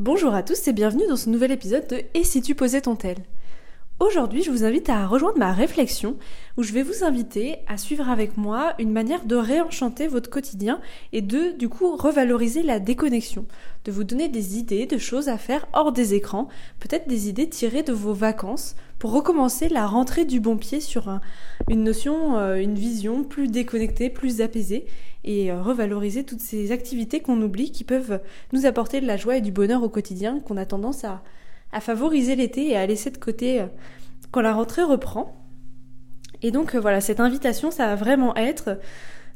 Bonjour à tous et bienvenue dans ce nouvel épisode de Et si tu posais ton tel? Aujourd'hui, je vous invite à rejoindre ma réflexion où je vais vous inviter à suivre avec moi une manière de réenchanter votre quotidien et de, du coup, revaloriser la déconnexion, de vous donner des idées de choses à faire hors des écrans, peut-être des idées tirées de vos vacances pour recommencer la rentrée du bon pied sur une notion, euh, une vision plus déconnectée, plus apaisée et euh, revaloriser toutes ces activités qu'on oublie qui peuvent nous apporter de la joie et du bonheur au quotidien qu'on a tendance à à favoriser l'été et à laisser de côté euh, quand la rentrée reprend. Et donc euh, voilà, cette invitation, ça va vraiment être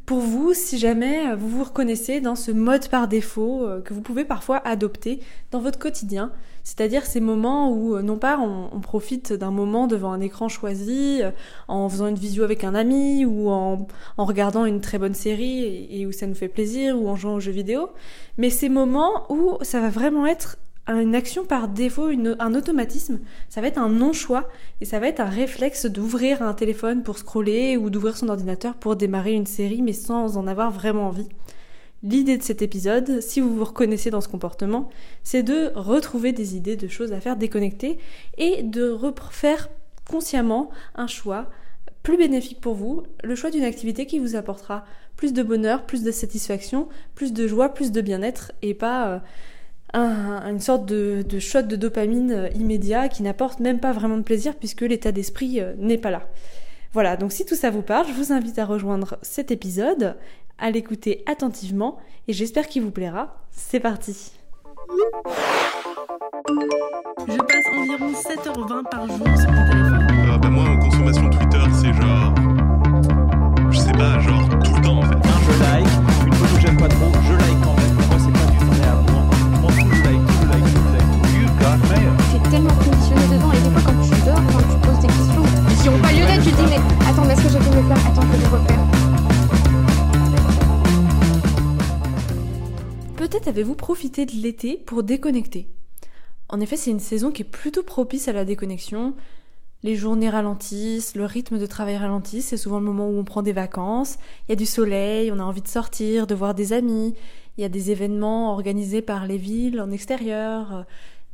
pour vous si jamais euh, vous vous reconnaissez dans ce mode par défaut que vous pouvez parfois adopter dans votre quotidien. C'est-à-dire ces moments où non pas on, profite d'un moment devant un écran choisi, en faisant une visio avec un ami ou en, regardant une très bonne série et, où ça nous fait plaisir ou en jouant aux jeux vidéo, mais ces moments où ça va vraiment être une action par défaut, un automatisme, ça va être un non-choix et ça va être un réflexe d'ouvrir un téléphone pour scroller ou d'ouvrir son ordinateur pour démarrer une série mais sans en avoir vraiment envie. L'idée de cet épisode, si vous vous reconnaissez dans ce comportement, c'est de retrouver des idées de choses à faire déconnecter et de refaire consciemment un choix plus bénéfique pour vous, le choix d'une activité qui vous apportera plus de bonheur, plus de satisfaction, plus de joie, plus de bien-être et pas euh, une sorte de, shot de dopamine euh, immédiat qui n'apporte même pas vraiment de plaisir puisque l'état d'esprit euh, n'est pas là. Voilà, donc si tout ça vous parle, je vous invite à rejoindre cet épisode, à l'écouter attentivement et j'espère qu'il vous plaira. C'est parti Je passe environ 7h20 par jour sur mon téléphone. Avez-vous profité de l'été pour déconnecter? En effet, c'est une saison qui est plutôt propice à la déconnexion. Les journées ralentissent, le rythme de travail ralentit, c'est souvent le moment où on prend des vacances, il y a du soleil, on a envie de sortir, de voir des amis, il y a des événements organisés par les villes en extérieur, euh,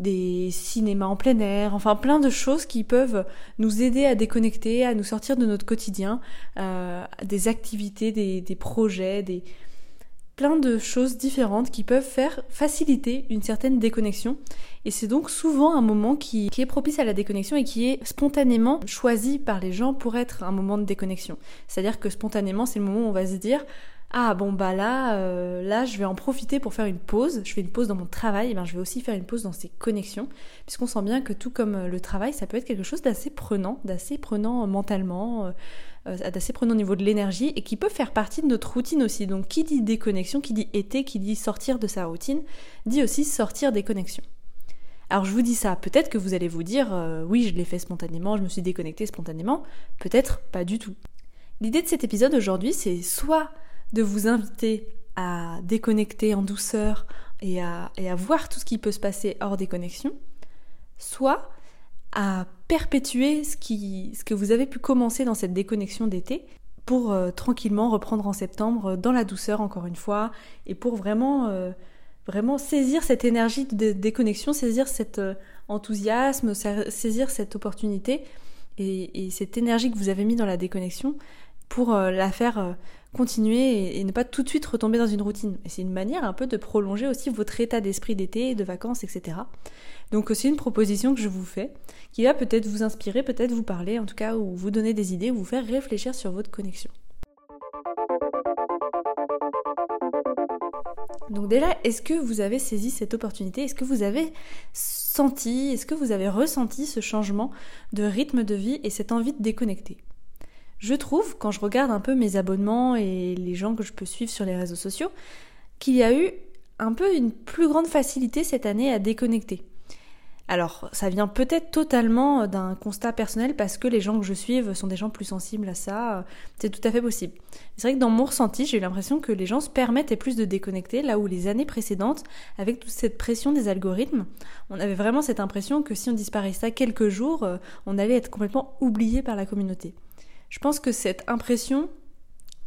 des cinémas en plein air, enfin plein de choses qui peuvent nous aider à déconnecter, à nous sortir de notre quotidien, euh, des activités, des projets, des, plein de choses différentes qui peuvent faire faciliter une certaine déconnexion. Et c'est donc souvent un moment qui, qui, est propice à la déconnexion et qui est spontanément choisi par les gens pour être un moment de déconnexion. C'est-à-dire que spontanément, c'est le moment où on va se dire ah bon bah là euh, là je vais en profiter pour faire une pause je fais une pause dans mon travail et eh ben je vais aussi faire une pause dans ces connexions puisqu'on sent bien que tout comme euh, le travail ça peut être quelque chose d'assez prenant d'assez prenant mentalement euh, d'assez prenant au niveau de l'énergie et qui peut faire partie de notre routine aussi. Donc qui dit déconnexion qui dit été qui dit sortir de sa routine dit aussi sortir des connexions. Alors je vous dis ça, peut-être que vous allez vous dire oui je l'ai fait spontanément, je me suis déconnecté spontanément, peut-être pas du tout. L'idée de cet épisode aujourd'hui c'est soit de vous inviter à déconnecter en douceur et à, et à voir tout ce qui peut se passer hors des connexions, soit à perpétuer ce, que vous avez pu commencer dans cette déconnexion d'été pour euh, tranquillement reprendre en septembre dans la douceur encore une fois et pour vraiment euh, vraiment saisir cette énergie de déconnexion, saisir cet euh, enthousiasme, saisir cette opportunité et, et, cette énergie que vous avez mis dans la déconnexion pour la faire continuer et, ne pas tout de suite retomber dans une routine. C'est une manière un peu de prolonger aussi votre état d'esprit d'été, de vacances, etc. Donc c'est une proposition que je vous fais, qui va peut-être vous inspirer, peut-être vous parler, en tout cas, ou vous donner des idées, ou vous faire réfléchir sur votre connexion. Donc déjà, est-ce que vous avez saisi cette opportunité? Est-ce que vous avez senti, est-ce que vous avez ressenti ce changement de rythme de vie et cette envie de déconnecter? Je trouve, quand je regarde un peu mes abonnements et les gens que je peux suivre sur les réseaux sociaux, qu'il y a eu un peu une plus grande facilité cette année à déconnecter. Alors, ça vient peut-être totalement d'un constat personnel parce que les gens que je suive sont des gens plus sensibles à ça. C'est tout à fait possible. C'est vrai que dans mon ressenti, j'ai eu l'impression que les gens se permettaient plus de déconnecter, là où les années précédentes, avec toute cette pression des algorithmes, on avait vraiment cette impression que si on disparaissait quelques jours, euh, on allait être complètement oublié par la communauté. Je pense que cette impression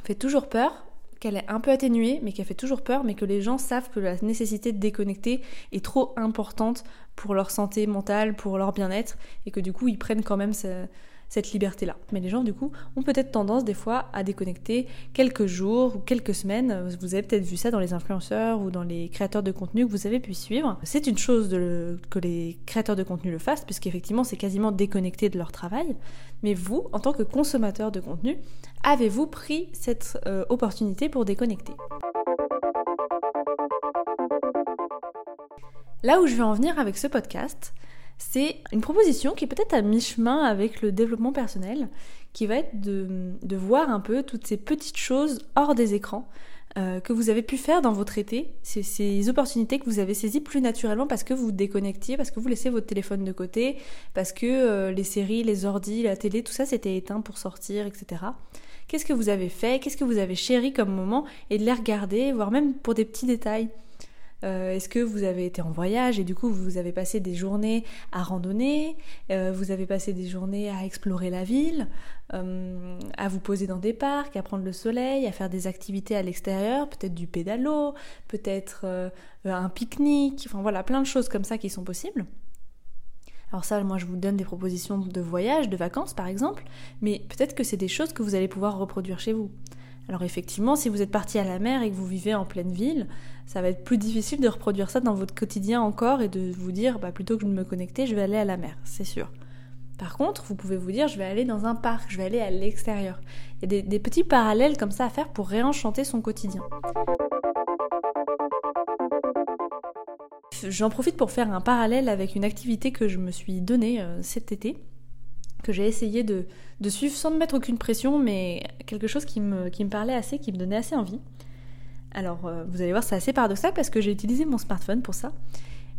fait toujours peur, qu'elle est un peu atténuée, mais qu'elle fait toujours peur, mais que les gens savent que la nécessité de déconnecter est trop importante pour leur santé mentale, pour leur bien-être, et que du coup ils prennent quand même ce, cette liberté-là. Mais les gens, du coup, ont peut-être tendance des fois à déconnecter quelques jours ou quelques semaines. Vous avez peut-être vu ça dans les influenceurs ou dans les créateurs de contenu que vous avez pu suivre. C'est une chose que les créateurs de contenu le fassent, puisqu'effectivement, c'est quasiment déconnecté de leur travail. Mais vous, en tant que consommateur de contenu, avez-vous pris cette euh, opportunité pour déconnecter? Là où je vais en venir avec ce podcast, c'est une proposition qui est peut-être à mi-chemin avec le développement personnel, qui va être de, voir un peu toutes ces petites choses hors des écrans euh, que vous avez pu faire dans votre été, ces, opportunités que vous avez saisies plus naturellement parce que vous déconnectiez, parce que vous laissez votre téléphone de côté, parce que euh, les séries, les ordis, la télé, tout ça c'était éteint pour sortir, etc. Qu'est-ce que vous avez fait? Qu'est-ce que vous avez chéri comme moment? Et de les regarder, voire même pour des petits détails. Euh, est-ce que vous avez été en voyage et du coup vous avez passé des journées à randonner, euh, vous avez passé des journées à explorer la ville, euh, à vous poser dans des parcs, à prendre le soleil, à faire des activités à l'extérieur, peut-être du pédalo, peut-être un pique-nique, enfin voilà, plein de choses comme ça qui sont possibles. Alors ça, moi je vous donne des propositions de voyage, de vacances par exemple, mais peut-être que c'est des choses que vous allez pouvoir reproduire chez vous. Alors effectivement, si vous êtes parti à la mer et que vous vivez en pleine ville, ça va être plus difficile de reproduire ça dans votre quotidien encore et de vous dire, bah, plutôt que de me connecter, je vais aller à la mer, c'est sûr. Par contre, vous pouvez vous dire, je vais aller dans un parc, je vais aller à l'extérieur. Il y a des, des petits parallèles comme ça à faire pour réenchanter son quotidien. J'en profite pour faire un parallèle avec une activité que je me suis donnée euh, cet été que j'ai essayé de, suivre sans me mettre aucune pression, mais quelque chose qui me, qui me parlait assez, qui me donnait assez envie. Alors, euh, vous allez voir, c'est assez paradoxal parce que j'ai utilisé mon smartphone pour ça.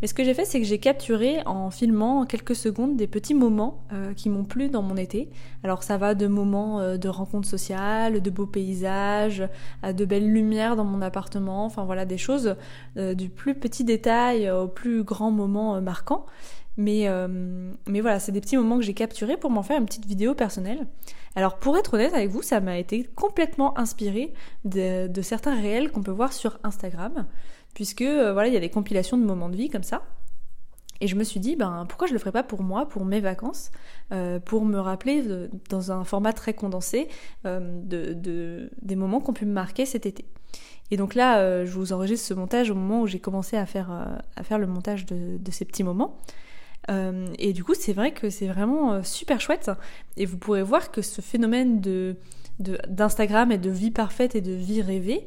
Mais ce que j'ai fait, c'est que j'ai capturé en filmant en quelques secondes des petits moments euh, qui m'ont plu dans mon été. Alors ça va de moments euh, de rencontres sociales, de beaux paysages, à de belles lumières dans mon appartement, enfin voilà des choses du plus petit détail au plus grand moment marquant. Mais, euh, mais voilà, c'est des petits moments que j'ai capturés pour m'en faire une petite vidéo personnelle. Alors pour être honnête avec vous, ça m'a été complètement inspiré de, certains réels qu'on peut voir sur Instagram, puisque euh, voilà, il y a des compilations de moments de vie comme ça. Et je me suis dit, ben pourquoi je le ferais pas pour moi, pour mes vacances, euh, pour me rappeler dans un format très condensé de, de, des moments qui ont pu me marquer cet été. Et donc là, je vous enregistre ce montage au moment où j'ai commencé à faire, à faire le montage de ces petits moments. Euh, et du coup, c'est vrai que c'est vraiment euh, super chouette. Et vous pourrez voir que ce phénomène de, d'Instagram et de vie parfaite et de vie rêvée,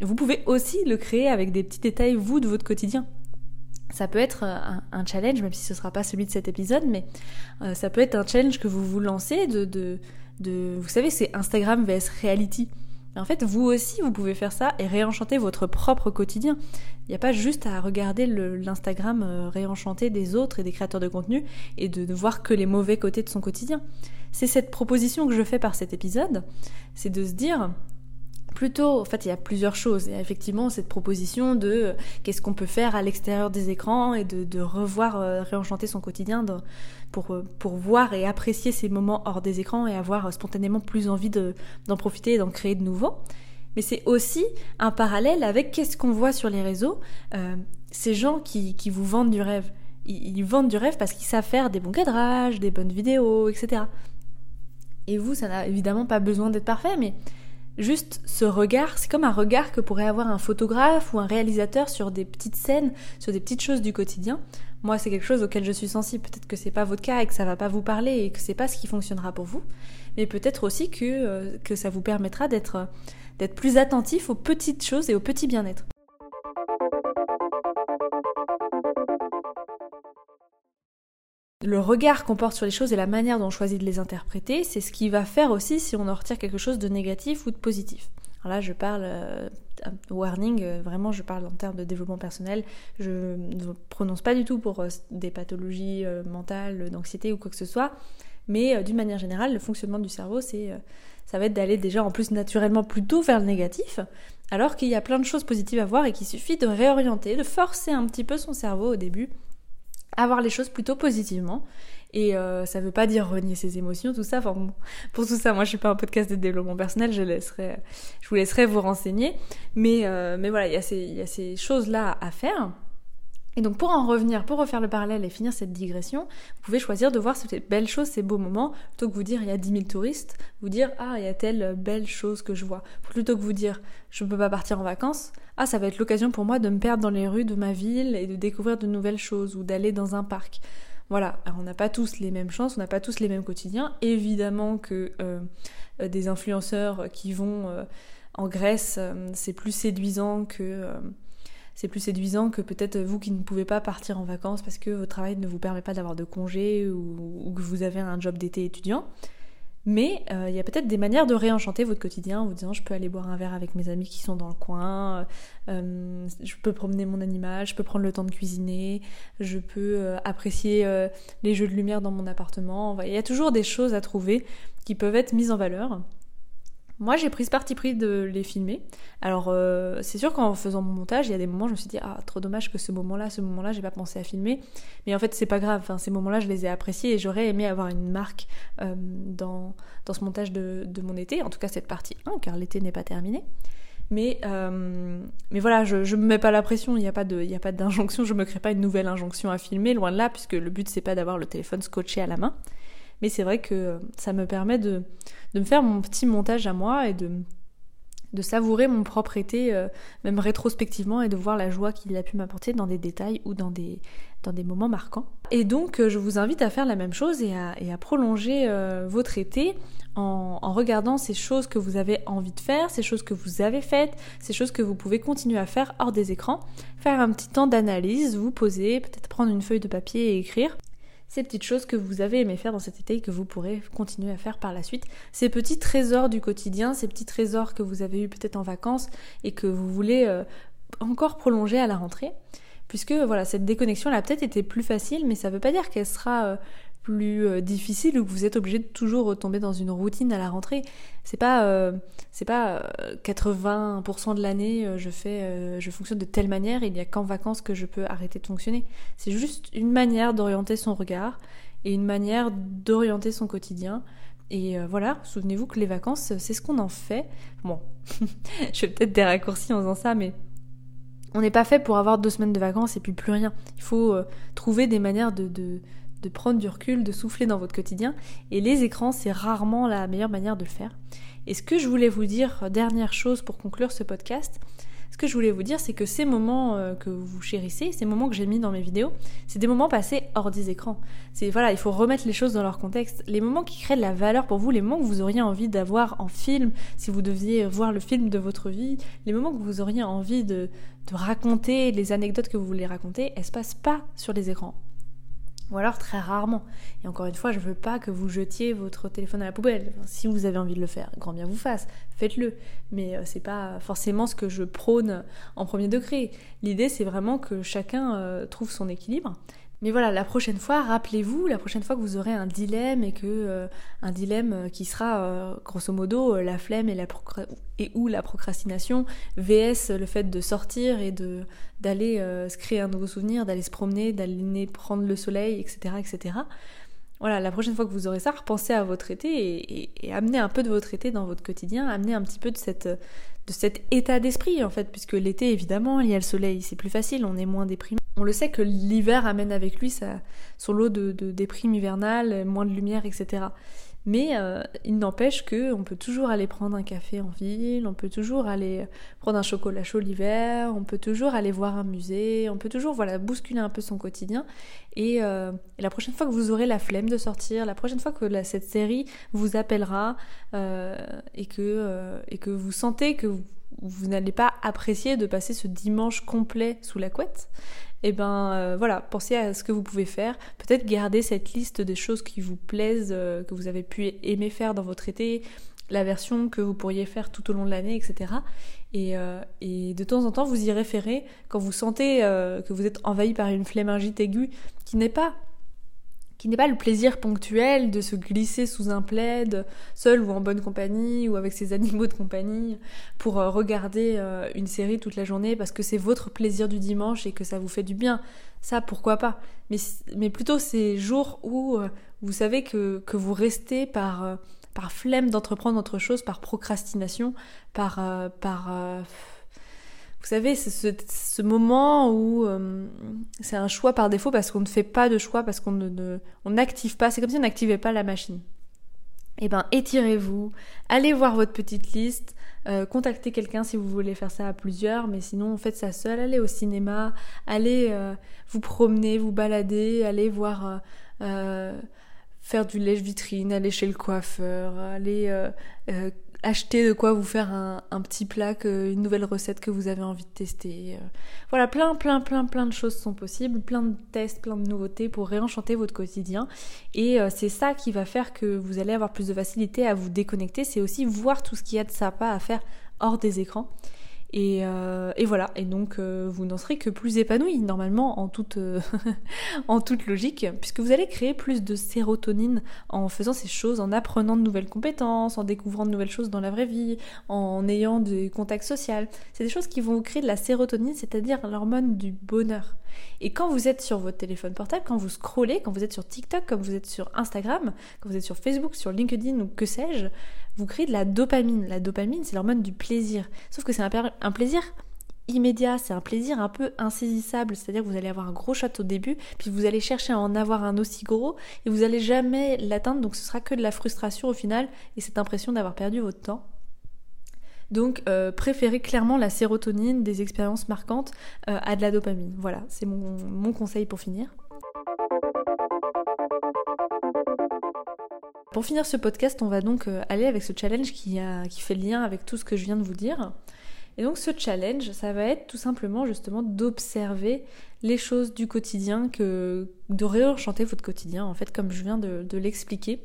vous pouvez aussi le créer avec des petits détails, vous, de votre quotidien. Ça peut être un, challenge, même si ce ne sera pas celui de cet épisode, mais euh, ça peut être un challenge que vous vous lancez de, de, de vous savez, c'est Instagram vs reality. En fait, vous aussi, vous pouvez faire ça et réenchanter votre propre quotidien. Il n'y a pas juste à regarder l'Instagram euh, réenchanté des autres et des créateurs de contenu et de ne voir que les mauvais côtés de son quotidien. C'est cette proposition que je fais par cet épisode, c'est de se dire, plutôt, en fait, il y a plusieurs choses. Il y a effectivement cette proposition de euh, qu'est-ce qu'on peut faire à l'extérieur des écrans et de, revoir, euh, réenchanter son quotidien pour, euh, pour voir et apprécier ces moments hors des écrans et avoir spontanément plus envie d'en profiter et d'en créer de nouveaux. Mais c'est aussi un parallèle avec qu'est-ce qu'on voit sur les réseaux, ces gens qui, qui, vous vendent du rêve. Ils, ils vendent du rêve parce qu'ils savent faire des bons cadrages, des bonnes vidéos, etc. Et vous, ça n'a évidemment pas besoin d'être parfait, mais Juste ce regard, c'est comme un regard que pourrait avoir un photographe ou un réalisateur sur des petites scènes, sur des petites choses du quotidien. Moi, c'est quelque chose auquel je suis sensible. Peut-être que c'est pas votre cas et que ça va pas vous parler et que c'est pas ce qui fonctionnera pour vous. Mais peut-être aussi que, euh, que ça vous permettra d'être, d'être plus attentif aux petites choses et au petit bien-être. Le regard qu'on porte sur les choses et la manière dont on choisit de les interpréter, c'est ce qui va faire aussi si on en retire quelque chose de négatif ou de positif. Alors là, je parle, euh, warning, euh, vraiment, je parle en termes de développement personnel. Je ne prononce pas du tout pour euh, des pathologies mentales, d'anxiété ou quoi que ce soit. Mais d'une manière générale, le fonctionnement du cerveau, c'est, ça va être d'aller déjà en plus naturellement plutôt vers le négatif, alors qu'il y a plein de choses positives à voir et qu'il suffit de réorienter, de forcer un petit peu son cerveau au début à voir les choses plutôt positivement. Et euh, ça veut pas dire renier ses émotions, tout ça. Pour tout ça, moi, je suis pas un podcast de développement personnel. Je laisserai, je vous laisserai vous renseigner. Mais, euh, mais voilà, il y a ces, il y a ces choses-là à faire. Et donc pour en revenir, pour refaire le parallèle et finir cette digression, vous pouvez choisir de voir ces belles choses, ces beaux moments, plutôt que vous dire il y a 10 000 touristes, vous dire ah il y a telle belle chose que je vois, plutôt que vous dire je ne peux pas partir en vacances, ah ça va être l'occasion pour moi de me perdre dans les rues de ma ville et de découvrir de nouvelles choses ou d'aller dans un parc. Voilà, on n'a pas tous les mêmes chances, on n'a pas tous les mêmes quotidiens. Évidemment que euh, euh, des influenceurs qui vont euh, en Grèce, c'est plus séduisant que c'est plus séduisant que peut-être vous qui ne pouvez pas partir en vacances parce que votre travail ne vous permet pas d'avoir de congé ou, que vous avez un job d'été étudiant. Mais euh, il y a peut-être des manières de réenchanter votre quotidien en vous disant je peux aller boire un verre avec mes amis qui sont dans le coin, euh, je peux promener mon animal, je peux prendre le temps de cuisiner, je peux euh, apprécier les jeux de lumière dans mon appartement. Il y a toujours des choses à trouver qui peuvent être mises en valeur moi, j'ai pris ce parti pris de les filmer. Alors, euh, c'est sûr qu'en faisant mon montage, il y a des moments, je me suis dit, ah, trop dommage que ce moment-là, ce moment-là, j'ai pas pensé à filmer. Mais en fait, c'est pas grave. Enfin, ces moments-là, je les ai appréciés et j'aurais aimé avoir une marque euh, dans, dans ce montage de, de, mon été. En tout cas, cette partie 1, car l'été n'est pas terminé. Mais, euh, mais voilà, je, je me mets pas la pression, il n'y a pas d'injonction, je me crée pas une nouvelle injonction à filmer, loin de là, puisque le but, c'est pas d'avoir le téléphone scotché à la main. Mais c'est vrai que ça me permet de, de me faire mon petit montage à moi et de, de savourer mon propre été, euh, même rétrospectivement, et de voir la joie qu'il a pu m'apporter dans des détails ou dans des, dans des moments marquants. Et donc, euh, je vous invite à faire la même chose et à, prolonger euh, votre été en, regardant ces choses que vous avez envie de faire, ces choses que vous avez faites, ces choses que vous pouvez continuer à faire hors des écrans, faire un petit temps d'analyse, vous poser, peut-être prendre une feuille de papier et écrire ces petites choses que vous avez aimé faire dans cet été et que vous pourrez continuer à faire par la suite. Ces petits trésors du quotidien, ces petits trésors que vous avez eu peut-être en vacances et que vous voulez euh, encore prolonger à la rentrée. Puisque voilà, cette déconnexion elle a peut-être été plus facile, mais ça ne veut pas dire qu'elle sera euh, plus euh, difficile ou que vous êtes obligé de toujours retomber dans une routine à la rentrée. C'est pas euh, c'est pas 80% euh, de l'année je fais je fonctionne de telle manière, il n'y a qu'en vacances que je peux arrêter de fonctionner. C'est juste une manière d'orienter son regard et une manière d'orienter son quotidien. Et voilà, souvenez-vous que les vacances, c'est ce qu'on en fait. Bon, je fais peut-être des raccourcis en faisant ça, mais on n'est pas fait pour avoir deux semaines de vacances et puis plus rien. Il faut trouver des manières de, de de prendre du recul, de souffler dans votre quotidien. Et les écrans, c'est rarement la meilleure manière de le faire. Et ce que je voulais vous dire, dernière chose pour conclure ce podcast, ce que je voulais vous dire, c'est que ces moments euh, que vous chérissez, ces moments que j'ai mis dans mes vidéos, c'est des moments passés hors des écrans. C'est voilà, il faut remettre les choses dans leur contexte. Les moments qui créent de la valeur pour vous, les moments que vous auriez envie d'avoir en film, si vous deviez voir le film de votre vie, les moments que vous auriez envie de, de raconter, les anecdotes que vous voulez raconter, elles se passent pas sur les écrans ou alors très rarement. Et encore une fois, je veux pas que vous jetiez votre téléphone à la poubelle. si vous avez envie de le faire, grand bien vous fasse, faites-le. Mais euh, c'est pas forcément ce que je prône en premier degré. L'idée, c'est vraiment que chacun euh, trouve son équilibre mais voilà, la prochaine fois, rappelez-vous, la prochaine fois que vous aurez un dilemme et que euh, un dilemme euh, qui sera euh, grosso modo la flemme et la ou la procrastination vs le fait de sortir et de d'aller se créer un nouveau souvenir, d'aller se promener, d'aller prendre le soleil, etc., etc. Voilà, la prochaine fois que vous aurez ça, repensez à votre été et, amenez un peu de votre été dans votre quotidien, amenez un petit peu de cet état d'esprit en fait, puisque l'été évidemment il y a le soleil, c'est plus facile, on est moins déprimé. On le sait que l'hiver amène avec lui sa, son lot de, de déprime hivernale, moins de lumière, etc. Mais euh, il n'empêche que on peut toujours aller prendre un café en ville, on peut toujours aller prendre un chocolat chaud l'hiver, on peut toujours aller voir un musée, on peut toujours voilà bousculer un peu son quotidien. Et, euh, la prochaine fois que vous aurez la flemme de sortir, la prochaine fois que cette série vous appellera euh, et que et que vous sentez que vous n'allez pas apprécier de passer ce dimanche complet sous la couette, et eh ben euh, voilà, pensez à ce que vous pouvez faire. Peut-être garder cette liste des choses qui vous plaisent, euh, que vous avez pu aimer faire dans votre été, la version que vous pourriez faire tout au long de l'année, etc. Euh, et, de temps en temps, vous y référez quand vous sentez que vous êtes envahi par une flémingite aiguë qui n'est pas qui n'est pas le plaisir ponctuel de se glisser sous un plaid, seul ou en bonne compagnie, ou avec ses animaux de compagnie, pour euh, regarder euh, une série toute la journée parce que c'est votre plaisir du dimanche et que ça vous fait du bien. Ça, pourquoi pas? Mais, mais plutôt ces jours où euh, vous savez que, que vous restez par, par flemme d'entreprendre autre chose, par procrastination, par... par vous savez, ce, ce, moment où c'est un choix par défaut parce qu'on ne fait pas de choix, parce qu'on ne, on n'active pas. C'est comme si on n'activait pas la machine. Eh ben, étirez-vous, allez voir votre petite liste, euh, contactez quelqu'un si vous voulez faire ça à plusieurs, mais sinon faites ça seul. Allez au cinéma, allez euh, vous promener, vous balader, allez voir faire du lèche-vitrine, aller chez le coiffeur, aller acheter de quoi vous faire un, petit plat, une nouvelle recette que vous avez envie de tester. Euh. Voilà, plein, plein, plein, plein de choses sont possibles, plein de tests, plein de nouveautés pour réenchanter votre quotidien. Et euh, c'est ça qui va faire que vous allez avoir plus de facilité à vous déconnecter. C'est aussi voir tout ce qu'il y a de sympa à faire hors des écrans. Euh, et, voilà, et donc euh, vous n'en serez que plus épanoui normalement en toute, euh, en toute logique, puisque vous allez créer plus de sérotonine en faisant ces choses, en apprenant de nouvelles compétences, en découvrant de nouvelles choses dans la vraie vie, en ayant des contacts sociaux. C'est des choses qui vont vous créer de la sérotonine, c'est-à-dire l'hormone du bonheur. Et quand vous êtes sur votre téléphone portable, quand vous scrollez, quand vous êtes sur TikTok, quand vous êtes sur Instagram, quand vous êtes sur Facebook, sur LinkedIn ou que sais-je, vous créez de la dopamine. La dopamine, c'est l'hormone du plaisir. Sauf que c'est un, plaisir immédiat, c'est un plaisir un peu insaisissable, c'est-à-dire que vous allez avoir un gros shot au début, puis vous allez chercher à en avoir un aussi gros, et vous allez jamais l'atteindre, donc ce sera que de la frustration au final, et cette impression d'avoir perdu votre temps. Donc euh, préférez clairement la sérotonine des expériences marquantes euh, à de la dopamine. Voilà, c'est mon conseil pour finir. Pour finir ce podcast, on va donc euh, aller avec ce challenge qui, fait lien avec tout ce que je viens de vous dire. Et donc ce challenge, ça va être tout simplement justement d'observer les choses du quotidien, que, de réenchanter votre quotidien, en fait, comme je viens de, l'expliquer.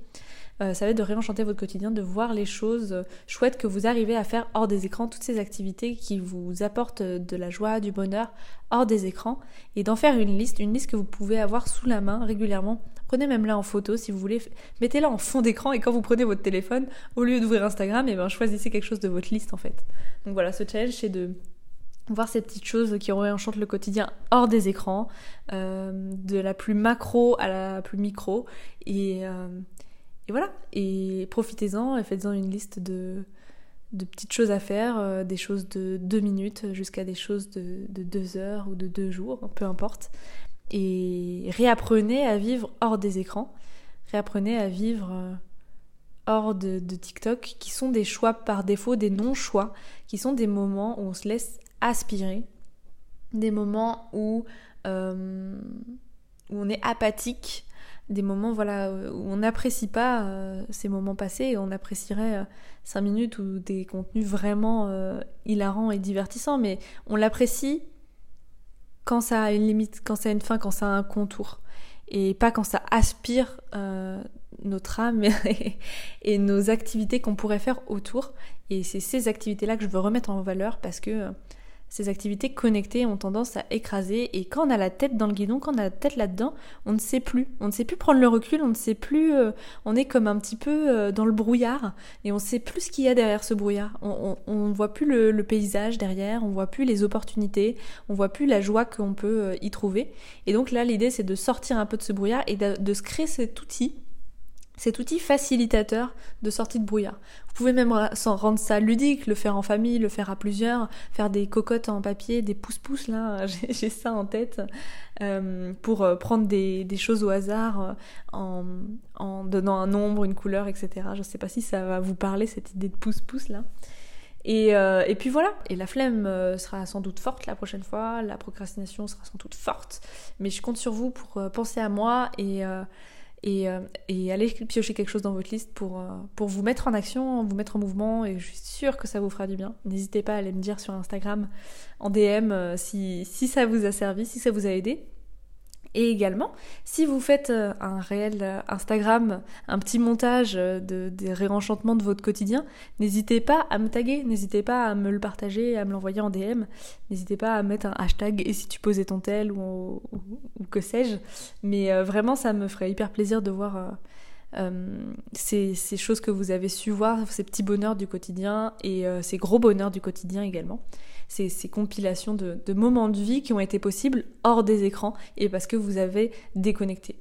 Euh, ça va être de réenchanter votre quotidien, de voir les choses chouettes que vous arrivez à faire hors des écrans, toutes ces activités qui vous apportent de la joie, du bonheur hors des écrans, et d'en faire une liste, une liste que vous pouvez avoir sous la main régulièrement Prenez même là en photo si vous voulez. Mettez-la en fond d'écran et quand vous prenez votre téléphone, au lieu d'ouvrir Instagram, eh ben choisissez quelque chose de votre liste en fait. Donc voilà, ce challenge c'est de voir ces petites choses qui réenchantent le quotidien hors des écrans, euh, de la plus macro à la plus micro. Et, euh, et voilà, et profitez-en et faites-en une liste de, de petites choses à faire, euh, des choses de deux minutes jusqu'à des choses de, de deux heures ou de deux jours, peu importe. Et réapprenez à vivre hors des écrans, réapprenez à vivre euh, hors de, TikTok, qui sont des choix par défaut, des non-choix, qui sont des moments où on se laisse aspirer, des moments où, euh, où on est apathique, des moments voilà, où on n'apprécie pas euh, ces moments passés et on apprécierait 5 minutes ou des contenus vraiment hilarants et divertissants, mais on l'apprécie quand ça a une limite, quand ça a une fin, quand ça a un contour. Et pas quand ça aspire euh, notre âme et, nos activités qu'on pourrait faire autour. Et c'est ces activités-là que je veux remettre en valeur parce que ces activités connectées ont tendance à écraser et quand on a la tête dans le guidon, quand on a la tête là-dedans, on ne sait plus. On ne sait plus prendre le recul, on ne sait plus. Euh, on est comme un petit peu euh, dans le brouillard et on ne sait plus ce qu'il y a derrière ce brouillard. On ne voit plus le, paysage derrière, on voit plus les opportunités, on voit plus la joie qu'on peut euh, y trouver. Et donc là, l'idée c'est de sortir un peu de ce brouillard et de se créer cet outil cet outil facilitateur de sortie de brouillard. Vous pouvez même rendre ça ludique, le faire en famille, le faire à plusieurs, faire des cocottes en papier, des pouces-pouces là, j'ai ça en tête, euh, pour euh, prendre des, choses au hasard euh, en, donnant un nombre, une couleur, etc. Je ne sais pas si ça va vous parler cette idée de pouce-pouce là. Et, puis voilà, et la flemme sera sans doute forte la prochaine fois, la procrastination sera sans doute forte, mais je compte sur vous pour penser à moi et et, euh, allez piocher quelque chose dans votre liste pour, euh, pour vous mettre en action, vous mettre en mouvement et je suis sûre que ça vous fera du bien. N'hésitez pas à aller me dire sur Instagram en DM euh, si, si ça vous a servi, si ça vous a aidé. Et également, si vous faites euh, un réel euh, Instagram, un petit montage euh, de, des réenchantements de votre quotidien, n'hésitez pas à me taguer, n'hésitez pas à me le partager, à me l'envoyer en DM, n'hésitez pas à mettre un hashtag et si tu posais ton tel ou, que sais-je. Mais vraiment, ça me ferait hyper plaisir de voir ces, ces, choses que vous avez su voir, ces petits bonheurs du quotidien et euh, ces gros bonheurs du quotidien également. Ces, ces compilations de, de moments de vie qui ont été possibles hors des écrans et parce que vous avez déconnecté.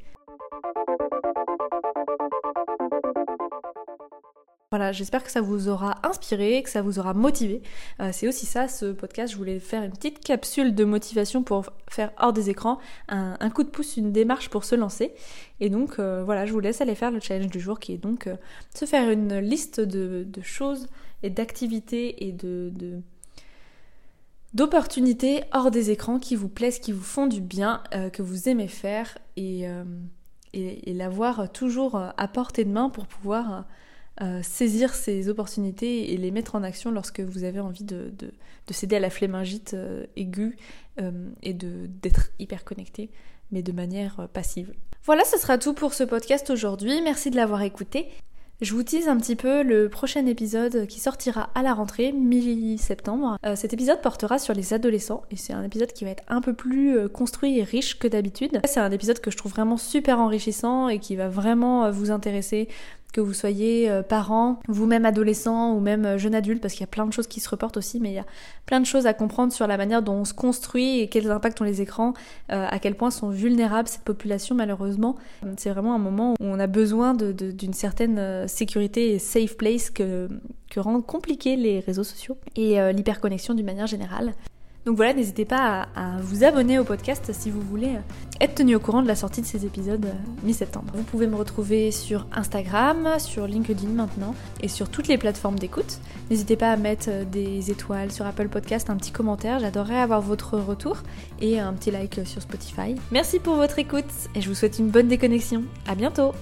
Voilà, j'espère que ça vous aura inspiré, que ça vous aura motivé. Euh, c'est aussi ça, ce podcast. Je voulais faire une petite capsule de motivation pour faire hors des écrans, un, coup de pouce, une démarche pour se lancer. Et donc, euh, voilà, je vous laisse aller faire le challenge du jour qui est donc euh, se faire une liste de, choses et d'activités et de, d'opportunités hors des écrans qui vous plaisent, qui vous font du bien, que vous aimez faire et, et l'avoir toujours à portée de main pour pouvoir euh, saisir ces opportunités et les mettre en action lorsque vous avez envie de, de, de céder à la flémingite euh, aiguë euh, et d'être hyper connecté, mais de manière passive. Voilà, ce sera tout pour ce podcast aujourd'hui. Merci de l'avoir écouté. Je vous tease un petit peu le prochain épisode qui sortira à la rentrée, mi-septembre. Cet épisode portera sur les adolescents et c'est un épisode qui va être un peu plus construit et riche que d'habitude. C'est un épisode que je trouve vraiment super enrichissant et qui va vraiment vous intéresser que vous soyez euh, parent, vous-même adolescent ou même euh, jeune adulte, parce qu'il y a plein de choses qui se reportent aussi, mais il y a plein de choses à comprendre sur la manière dont on se construit et quels impacts ont les écrans, euh, à quel point sont vulnérables cette population malheureusement. C'est vraiment un moment où on a besoin d'une certaine sécurité et safe place que, que rendent compliqués les réseaux sociaux et l'hyperconnexion d'une manière générale. Donc voilà, n'hésitez pas à, vous abonner au podcast si vous voulez être tenu au courant de la sortie de ces épisodes euh, mi-septembre. Vous pouvez me retrouver sur Instagram, sur LinkedIn maintenant et sur toutes les plateformes d'écoute. N'hésitez pas à mettre euh, des étoiles sur Apple Podcast, un petit commentaire, j'adorerais avoir votre retour et un petit like sur Spotify. Merci pour votre écoute et je vous souhaite une bonne déconnexion. À bientôt